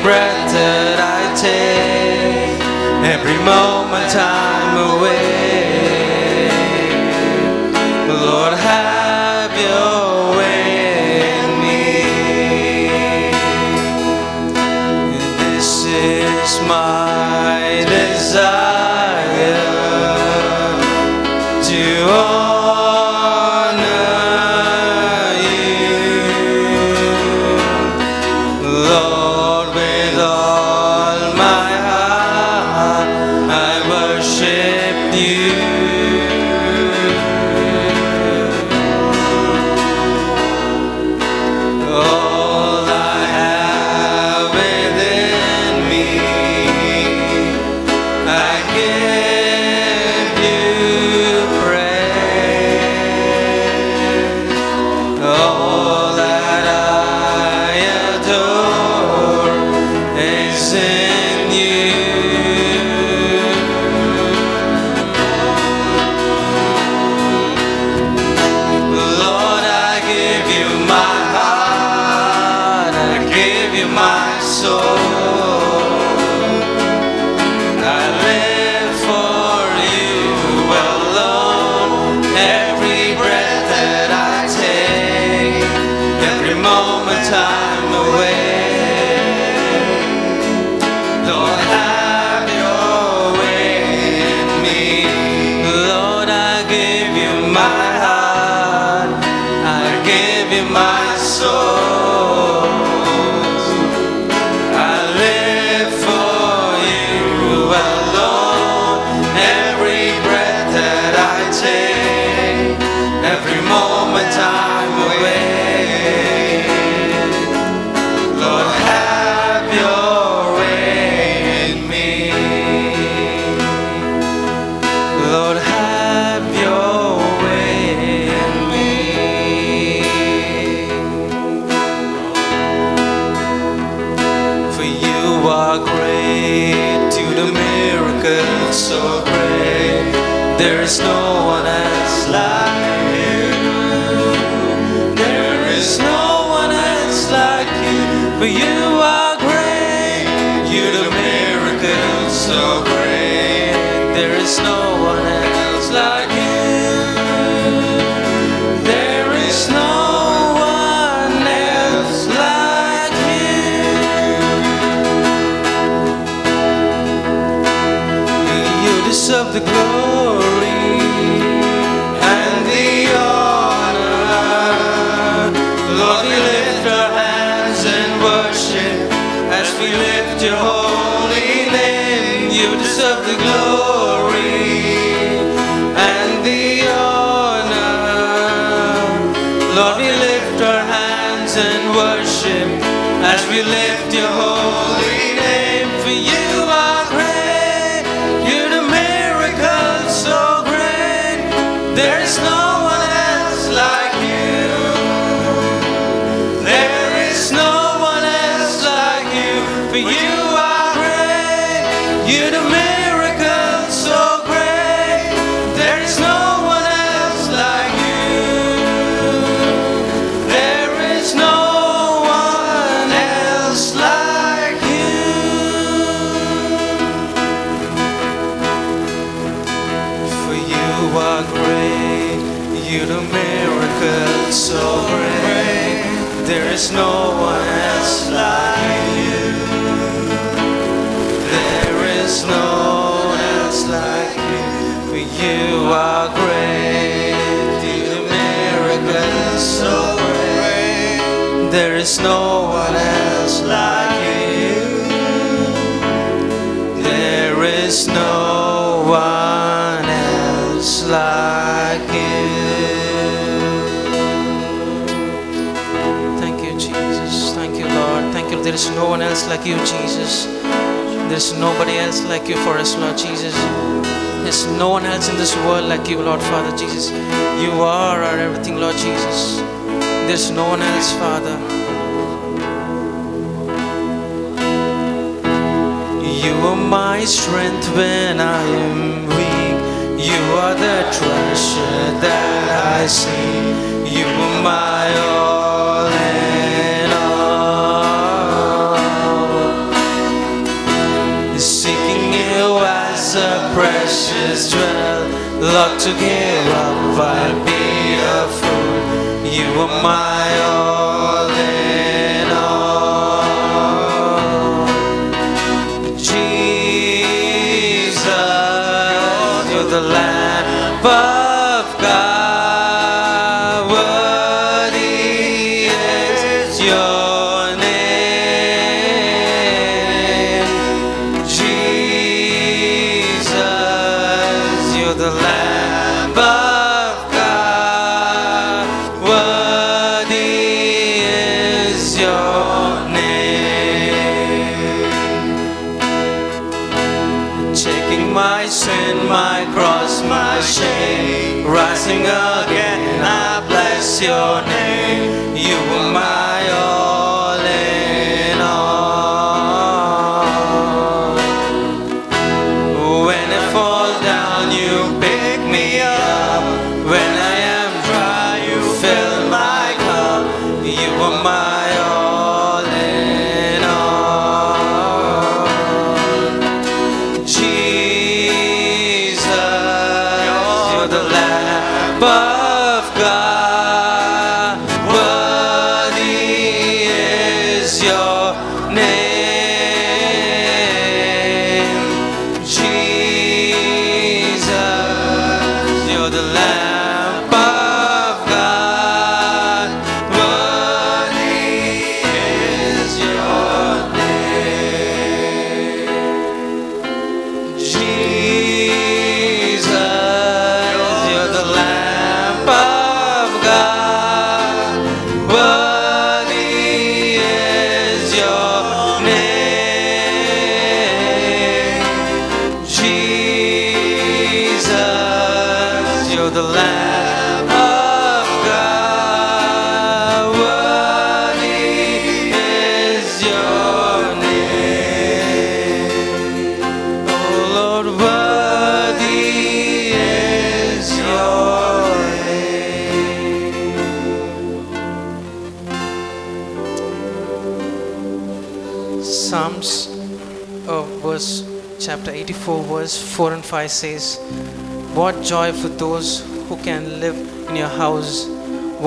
breath that I take, every moment I'm away. There is no one else like you. There is no one else like you. For you are great. Do miracles so great. There is no one else like you. There is no one else like you, Jesus. There's nobody else like you for us, Lord Jesus. There's no one else in this world like you, Lord Father Jesus. You are our everything, Lord Jesus. There's no one else, Father. You are my strength when I am weak. You are the treasure that I see. You are my Lord, to give up, I'll be a fool. You are my all in all. Jesus, you're the Lamb You are my 84 verse 4 and 5 says what joy for those who can live in your house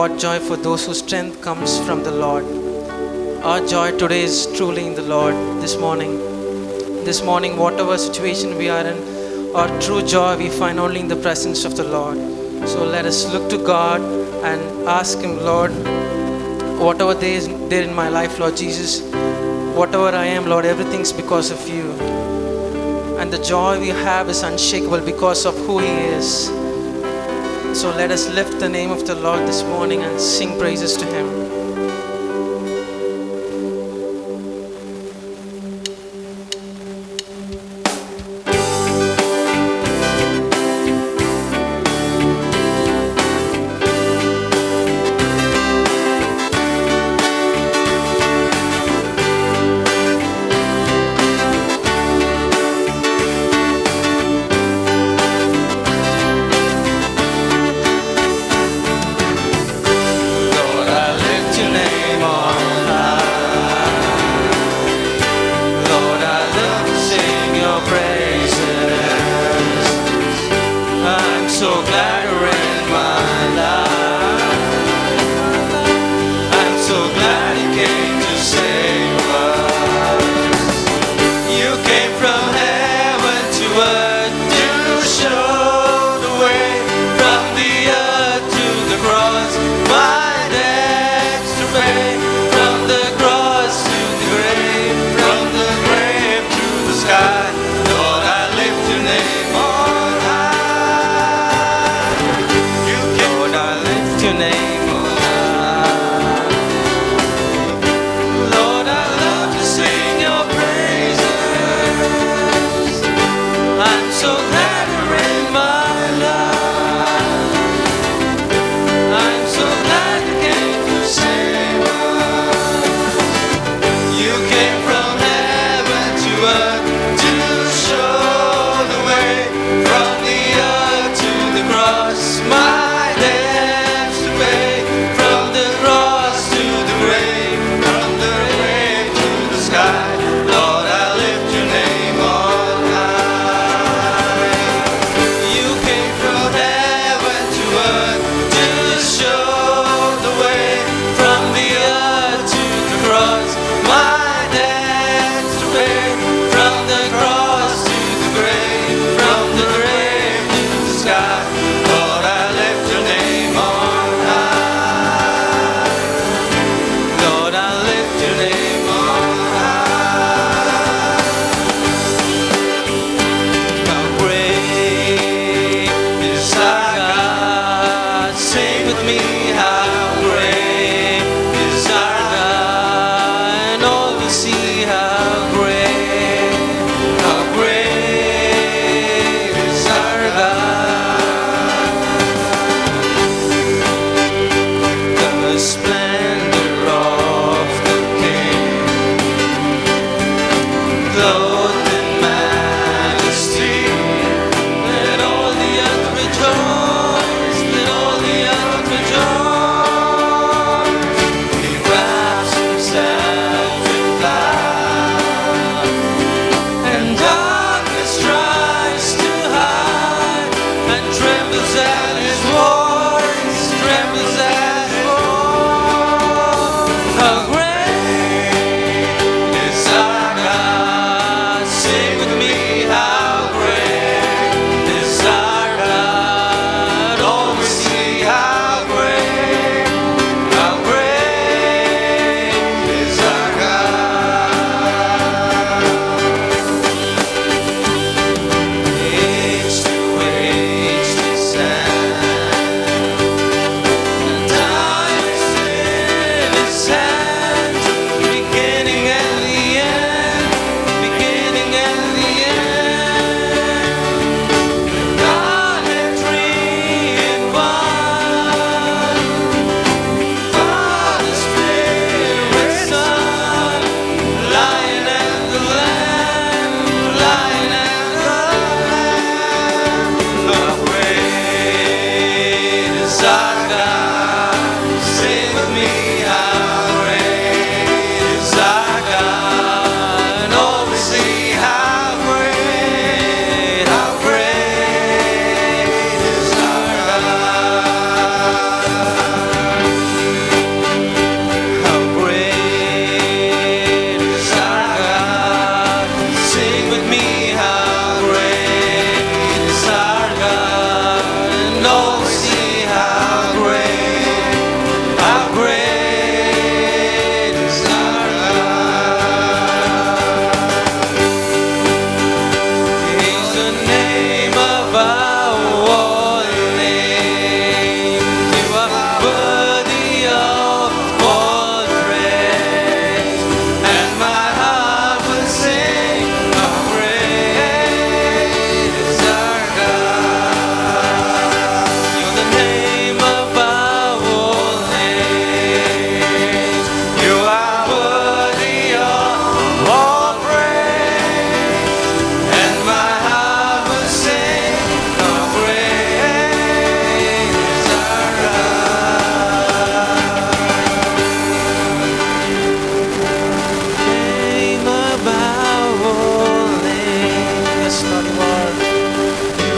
what joy for those whose strength comes from the lord our joy today is truly in the lord this morning this morning, whatever situation we are in, our true joy we find only in the presence of the Lord. So let us look to God and ask Him, Lord, whatever there is there in my life, Lord Jesus, whatever I am, Lord, everything's because of you. And the joy we have is unshakable because of who He is. So let us lift the name of the Lord this morning and sing praises to Him.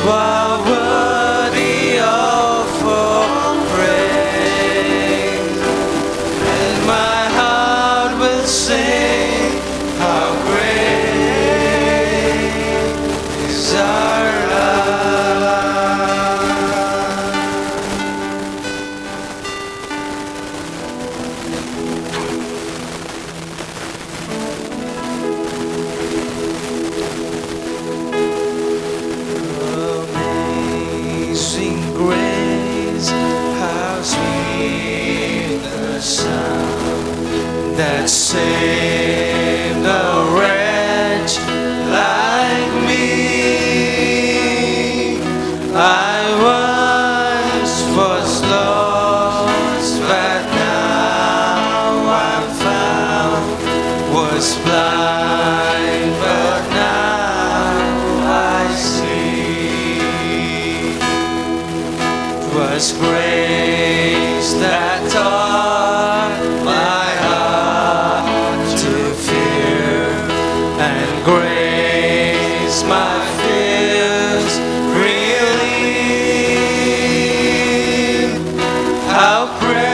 You how great.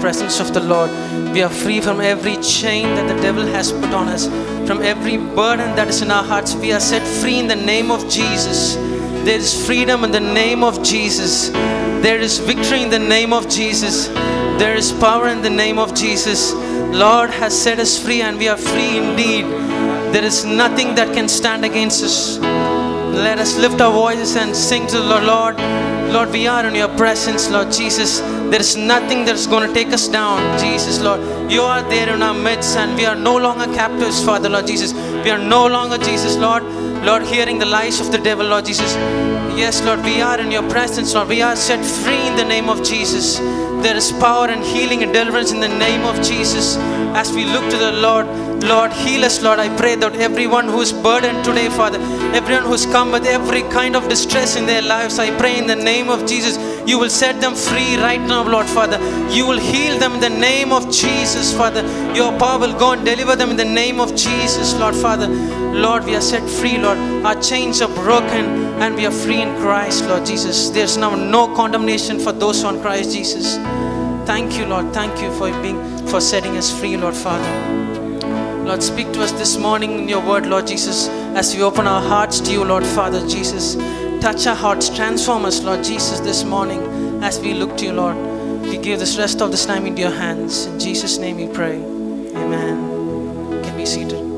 Presence of the Lord. We are free from every chain that the devil has put on us, from every burden that is in our hearts. We are set free in the name of Jesus. There is freedom in the name of Jesus. There is victory in the name of Jesus. There is power in the name of Jesus. Lord has set us free, and we are free indeed. There is nothing that can stand against us. Let us lift our voices and sing to the Lord. Lord, we are in your presence, Lord Jesus. There is nothing that's going to take us down, Jesus, Lord. You are there in our midst, and we are no longer captives, Father, Lord Jesus. We are no longer, Jesus, Lord, Lord, hearing the lies of the devil, Lord Jesus. Yes, Lord, we are in your presence, Lord. We are set free in the name of Jesus. There is power and healing and deliverance in the name of Jesus. As we look to the Lord, Lord, heal us, Lord. I pray that everyone who is burdened today, Father, everyone who's come with every kind of distress in their lives, I pray in the name of Jesus, you will set them free right now, Lord, Father. You will heal them in the name of Jesus, Father. Your power will go and deliver them in the name of Jesus, Lord, Father. Lord, we are set free, Lord. Our chains are broken and we are free in Christ, Lord Jesus. There's now no condemnation for those who are in Christ Jesus. Thank you, Lord. Thank you for being for setting us free, Lord Father. Lord, speak to us this morning in your word, Lord Jesus, as we open our hearts to you, Lord Father Jesus. Touch our hearts, transform us, Lord Jesus, this morning as we look to you, Lord. We give this rest of this time into your hands. In Jesus' name we pray. Amen. You can be seated.